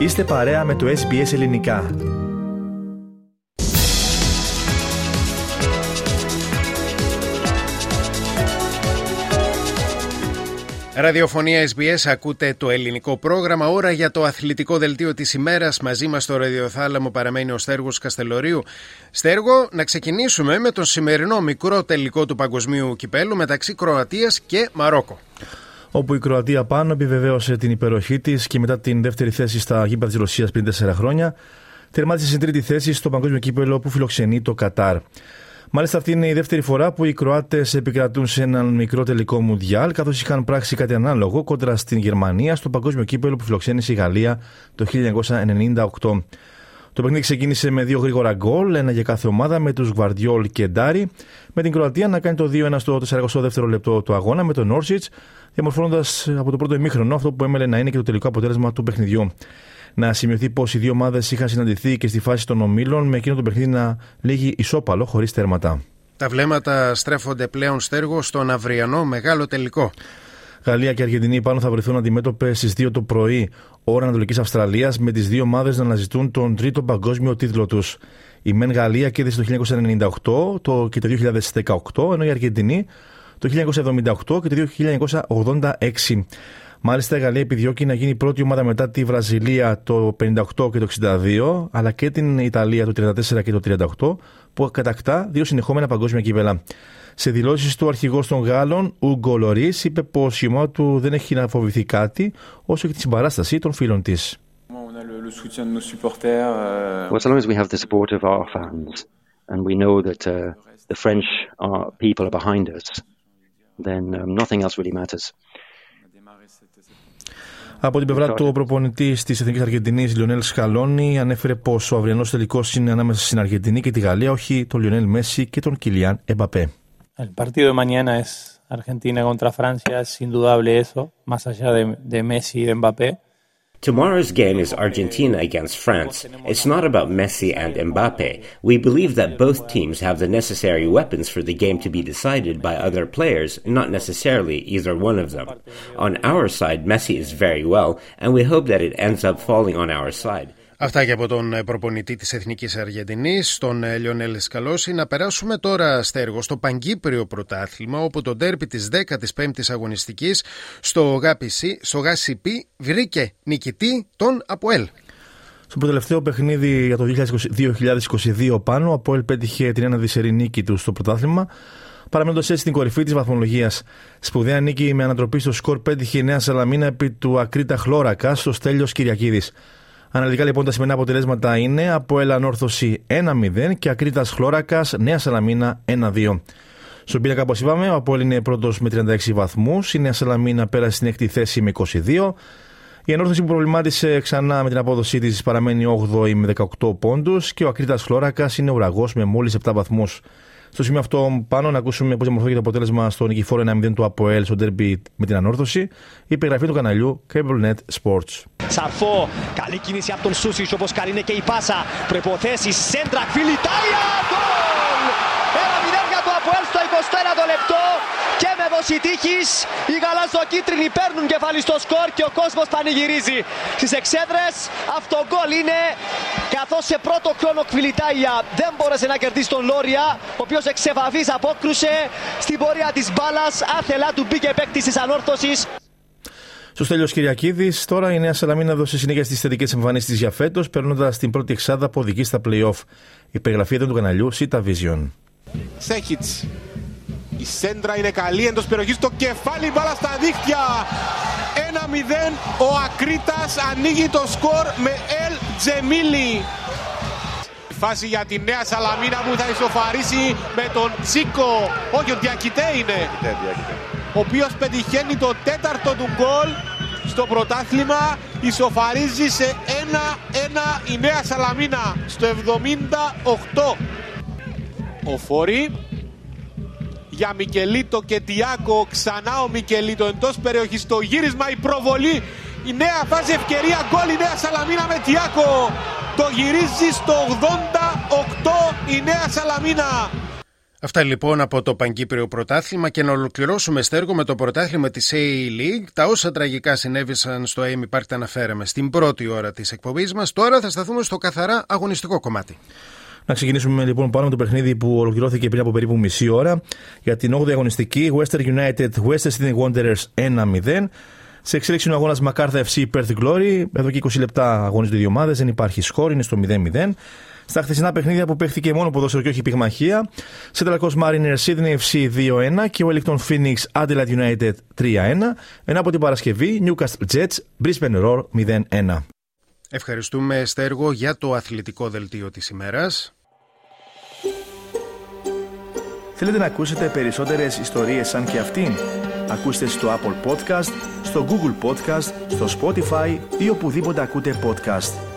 Είστε παρέα με το SBS Ελληνικά. Ραδιοφωνία SBS, ακούτε το ελληνικό πρόγραμμα. Ώρα για το αθλητικό δελτίο της ημέρας. Μαζί μας στο ραδιοθάλαμο παραμένει ο Στέργος Καστελωρίου. Στέργο, να ξεκινήσουμε με τον σημερινό μικρό τελικό του παγκοσμίου κυπέλου μεταξύ Κροατίας και Μαρόκο όπου η Κροατία πάνω επιβεβαίωσε την υπεροχή της και μετά την δεύτερη θέση στα γήπεδα της Ρωσίας πριν 4 χρόνια, τερμάτισε στην τρίτη θέση στο παγκόσμιο κύπελο που φιλοξενεί το Κατάρ. Μάλιστα, αυτή είναι η δεύτερη φορά που οι Κροάτες επικρατούν σε έναν μικρό τελικό μουντιάλ, καθώς είχαν πράξει κάτι ανάλογο κόντρα στην Γερμανία στο παγκόσμιο κύπελο που φιλοξένησε η Γαλλία το 1998. Το παιχνίδι ξεκίνησε με δύο γρήγορα γκολ, ένα για κάθε ομάδα, με τους Γουαρδιόλ και Ντάρι, με την Κροατία να κάνει το 2-1 στο 42ο λεπτό του αγώνα με τον Όρσιτς, διαμορφώνοντας από το πρώτο ημίχρονο αυτό που έμελε να είναι και το τελικό αποτέλεσμα του παιχνιδιού. Να σημειωθεί πως οι δύο ομάδες είχαν συναντηθεί και στη φάση των ομίλων, με εκείνο το παιχνίδι να λύγει ισόπαλο χωρίς τέρματα. Τα βλέμματα στρέφονται πλέον στέργο στον αυριανό μεγάλο τελικό. Γαλλία και Αργεντινή πάνω θα βρεθούν αντιμέτωπε στις 2 το πρωί, ώρα Ανατολικής Αυστραλίας, με τις δύο ομάδες να αναζητούν τον τρίτο παγκόσμιο τίτλο τους. Η Μεν Γαλλία κέρδισε το 1998 το, και το 2018, ενώ η Αργεντινή το 1978 και το 1986. Μάλιστα, η Γαλλία επιδιώκει να γίνει η πρώτη ομάδα μετά τη Βραζιλία το 58 και το 62, αλλά και την Ιταλία το 34 και το 38, που κατακτά δύο συνεχόμενα παγκόσμια κύπελα. Σε δηλώσεις του αρχηγός των Γάλλων, Ουγκο Λωρίς, είπε πως η ομάδα του δεν έχει να φοβηθεί κάτι, όσο και τη συμπαράσταση των φίλων της. Well, as long as we have the support of our fans and we know that uh, the French are, people are behind us, then um, nothing else really matters. Από την πλευρά του, ο προπονητή της Εθνικής Αργεντινής, Λιονέλ Σκαλόνι, ανέφερε πω ο αυριανός τελικός είναι ανάμεσα στην Αργεντινή και τη Γαλλία, όχι τον Λιονέλ Μέση και τον Κιλιάν Εμπαπέ. El partido de mañana es Argentina contra Francia, es indudable eso, más allá de, de Messi y de Mbappé. Tomorrow's game is Argentina against France. It's not about Messi and Mbappe. We believe that both teams have the necessary weapons for the game to be decided by other players, not necessarily either one of them. On our side, Messi is very well, and we hope that it ends up falling on our side. Αυτά και από τον προπονητή της Εθνικής Αργεντινής, τον Λιονέλ Σκαλώση. Να περάσουμε τώρα, Στέργο, στο Παγκύπριο Πρωτάθλημα, όπου το ντέρπι της 15ης αγωνιστικής στο, στο ΓΑΣΙΠ βρήκε νικητή τον Αποέλ. Στο προτελευταίο παιχνίδι για το 2022 πάνω, ο Αποέλ πέτυχε την ένα δισερή νίκη του στο πρωτάθλημα, παραμένοντας έτσι στην κορυφή της βαθμολογίας. Σπουδαία νίκη με ανατροπή στο σκορ πέτυχε η Νέα Σαλαμίνα επί του Ακρίτα Χλώρακα στο Στέλιος Κυριακίδης. Αναλυτικά λοιπόν τα σημερινά αποτελέσματα είναι από Έλα Ανόρθωση 1-0 και Ακρίτας Χλώρακας Νέα Σαλαμίνα 1-2. Στον πίνακα, όπως είπαμε, ο Απόλυ είναι πρώτος με 36 βαθμούς. Η Νέα Σαλαμίνα πέρασε στην έκτη θέση με 22. Η Ανόρθωση που προβλημάτισε ξανά με την απόδοσή της παραμένει 8η με 18 πόντους και ο Ακρίτας Χλώρακας είναι ουραγός με μόλις 7 βαθμούς. Στο σημείο αυτό πάνω να ακούσουμε πώς διαμορφώθηκε το αποτέλεσμα στο νικηφόρο 1-0 του ΑΠΟΕΛ στο ντέρμπι με την ανόρθωση. Η περιγραφή του καναλιού CableNet Sports. Σαρφό, καλή κίνηση από τον Σούσιτ όπως καλή είναι και η πάσα. Προποθέσει, σέντρα, φιλιτάρια, γκολ! Ένα 0 για το ΑΠΟΕΛ στο 21ο λεπτό και με δόση τύχης οι γαλαζοκίτρινοι παίρνουν κεφάλι στο σκορ και ο κόσμος πανηγυρίζει. Στις εξέδρες αυτό γκολ είναι καθώς σε πρώτο χρόνο Κβιλιτάγια δεν μπόρεσε να κερδίσει τον Λόρια ο οποίος εξεβαβής απόκρουσε στην πορεία της μπάλας άθελά του μπήκε παίκτη της ανόρθωσης στο τέλο Κυριακίδης, τώρα η Νέα Σαλαμίνα δώσε συνέχεια στις θετικές εμφανίσεις της για φέτος, περνώντας την πρώτη εξάδα που οδηγεί στα playoff. Η περιγραφή εδώ του καναλιού Sita Vision. Σέχιτς η σέντρα είναι καλή εντός περιοχής, το κεφάλι μπάλα στα δίχτυα. 1-0, ο Ακρίτας ανοίγει το σκορ με Ελ Τζεμίλη. Φάση για τη Νέα Σαλαμίνα που θα ισοφαρίσει με τον Τσίκο. Όχι, ο Διακητέ είναι. Ο οποίος πετυχαίνει το τέταρτο του γκολ στο πρωτάθλημα. Ισοφαρίζει σε 1-1 η Νέα Σαλαμίνα στο 78. Ο Φόρη για Μικελίτο και Τιάκο. Ξανά ο Μικελίτο εντός περιοχής. Το γύρισμα, η προβολή. Η νέα φάση ευκαιρία γκολ η νέα Σαλαμίνα με Τιάκο. Το γυρίζει στο 88 η νέα Σαλαμίνα. Αυτά λοιπόν από το Παγκύπριο Πρωτάθλημα και να ολοκληρώσουμε στέργο με το πρωτάθλημα της A-League. Τα όσα τραγικά συνέβησαν στο Amy Park τα αναφέραμε στην πρώτη ώρα της εκπομπής μας. Τώρα θα σταθούμε στο καθαρά αγωνιστικό κομμάτι. Να ξεκινήσουμε λοιπόν πάνω με το παιχνίδι που ολοκληρώθηκε πριν από περίπου μισή ώρα για την 8η αγωνιστική Western United Western Sydney Wanderers 1-0. Σε εξέλιξη είναι ο αγώνας MacArthur FC Perth Glory. Εδώ και 20 λεπτά αγωνίζονται οι δύο ομάδες, δεν υπάρχει σκόρ, είναι στο 0-0. Στα χθεσινά παιχνίδια που παίχθηκε μόνο ποδόσφαιρο και όχι πυγμαχία, Σεντραλικό Mariner Sydney FC 2-1 και Wellington Phoenix Adelaide United 3-1. Ενώ από την Παρασκευή Newcastle Jets Brisbane Roar 0-1. Ευχαριστούμε Στέργο για το αθλητικό δελτίο της ημέρας. Θέλετε να ακούσετε περισσότερες ιστορίες σαν και αυτήν; Ακούστε στο Apple Podcast, στο Google Podcast, στο Spotify ή οπουδήποτε ακούτε podcast.